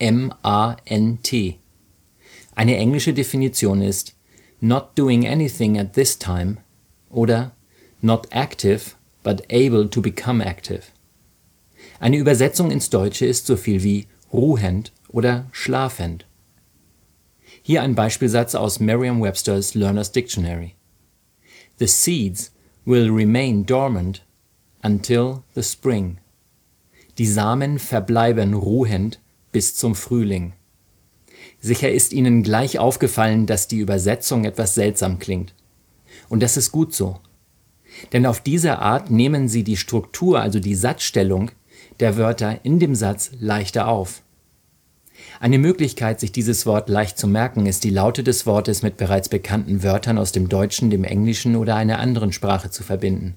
D-O-R-M-A-N-T. Eine englische Definition ist not doing anything at this time oder not active but able to become active. Eine Übersetzung ins Deutsche ist so viel wie ruhend oder schlafend. Hier ein Beispielsatz aus Merriam-Webster's Learner's Dictionary. The seeds will remain dormant until the spring. Die Samen verbleiben ruhend bis zum Frühling. Sicher ist Ihnen gleich aufgefallen, dass die Übersetzung etwas seltsam klingt. Und das ist gut so. Denn auf diese Art nehmen Sie die Struktur, also die Satzstellung der Wörter in dem Satz leichter auf. Eine Möglichkeit, sich dieses Wort leicht zu merken, ist die Laute des Wortes mit bereits bekannten Wörtern aus dem Deutschen, dem Englischen oder einer anderen Sprache zu verbinden.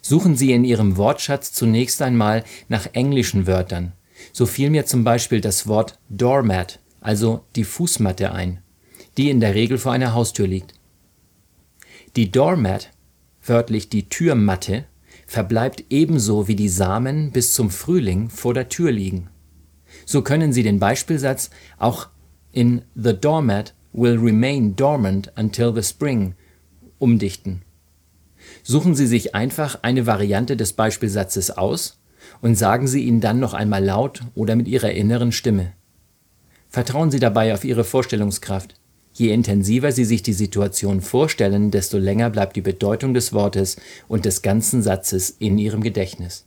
Suchen Sie in Ihrem Wortschatz zunächst einmal nach englischen Wörtern. So fiel mir zum Beispiel das Wort Doormat also die Fußmatte ein, die in der Regel vor einer Haustür liegt. Die Doormat, wörtlich die Türmatte, verbleibt ebenso wie die Samen bis zum Frühling vor der Tür liegen. So können Sie den Beispielsatz auch in The doormat will remain dormant until the spring umdichten. Suchen Sie sich einfach eine Variante des Beispielsatzes aus und sagen Sie ihn dann noch einmal laut oder mit Ihrer inneren Stimme. Vertrauen Sie dabei auf Ihre Vorstellungskraft. Je intensiver Sie sich die Situation vorstellen, desto länger bleibt die Bedeutung des Wortes und des ganzen Satzes in Ihrem Gedächtnis.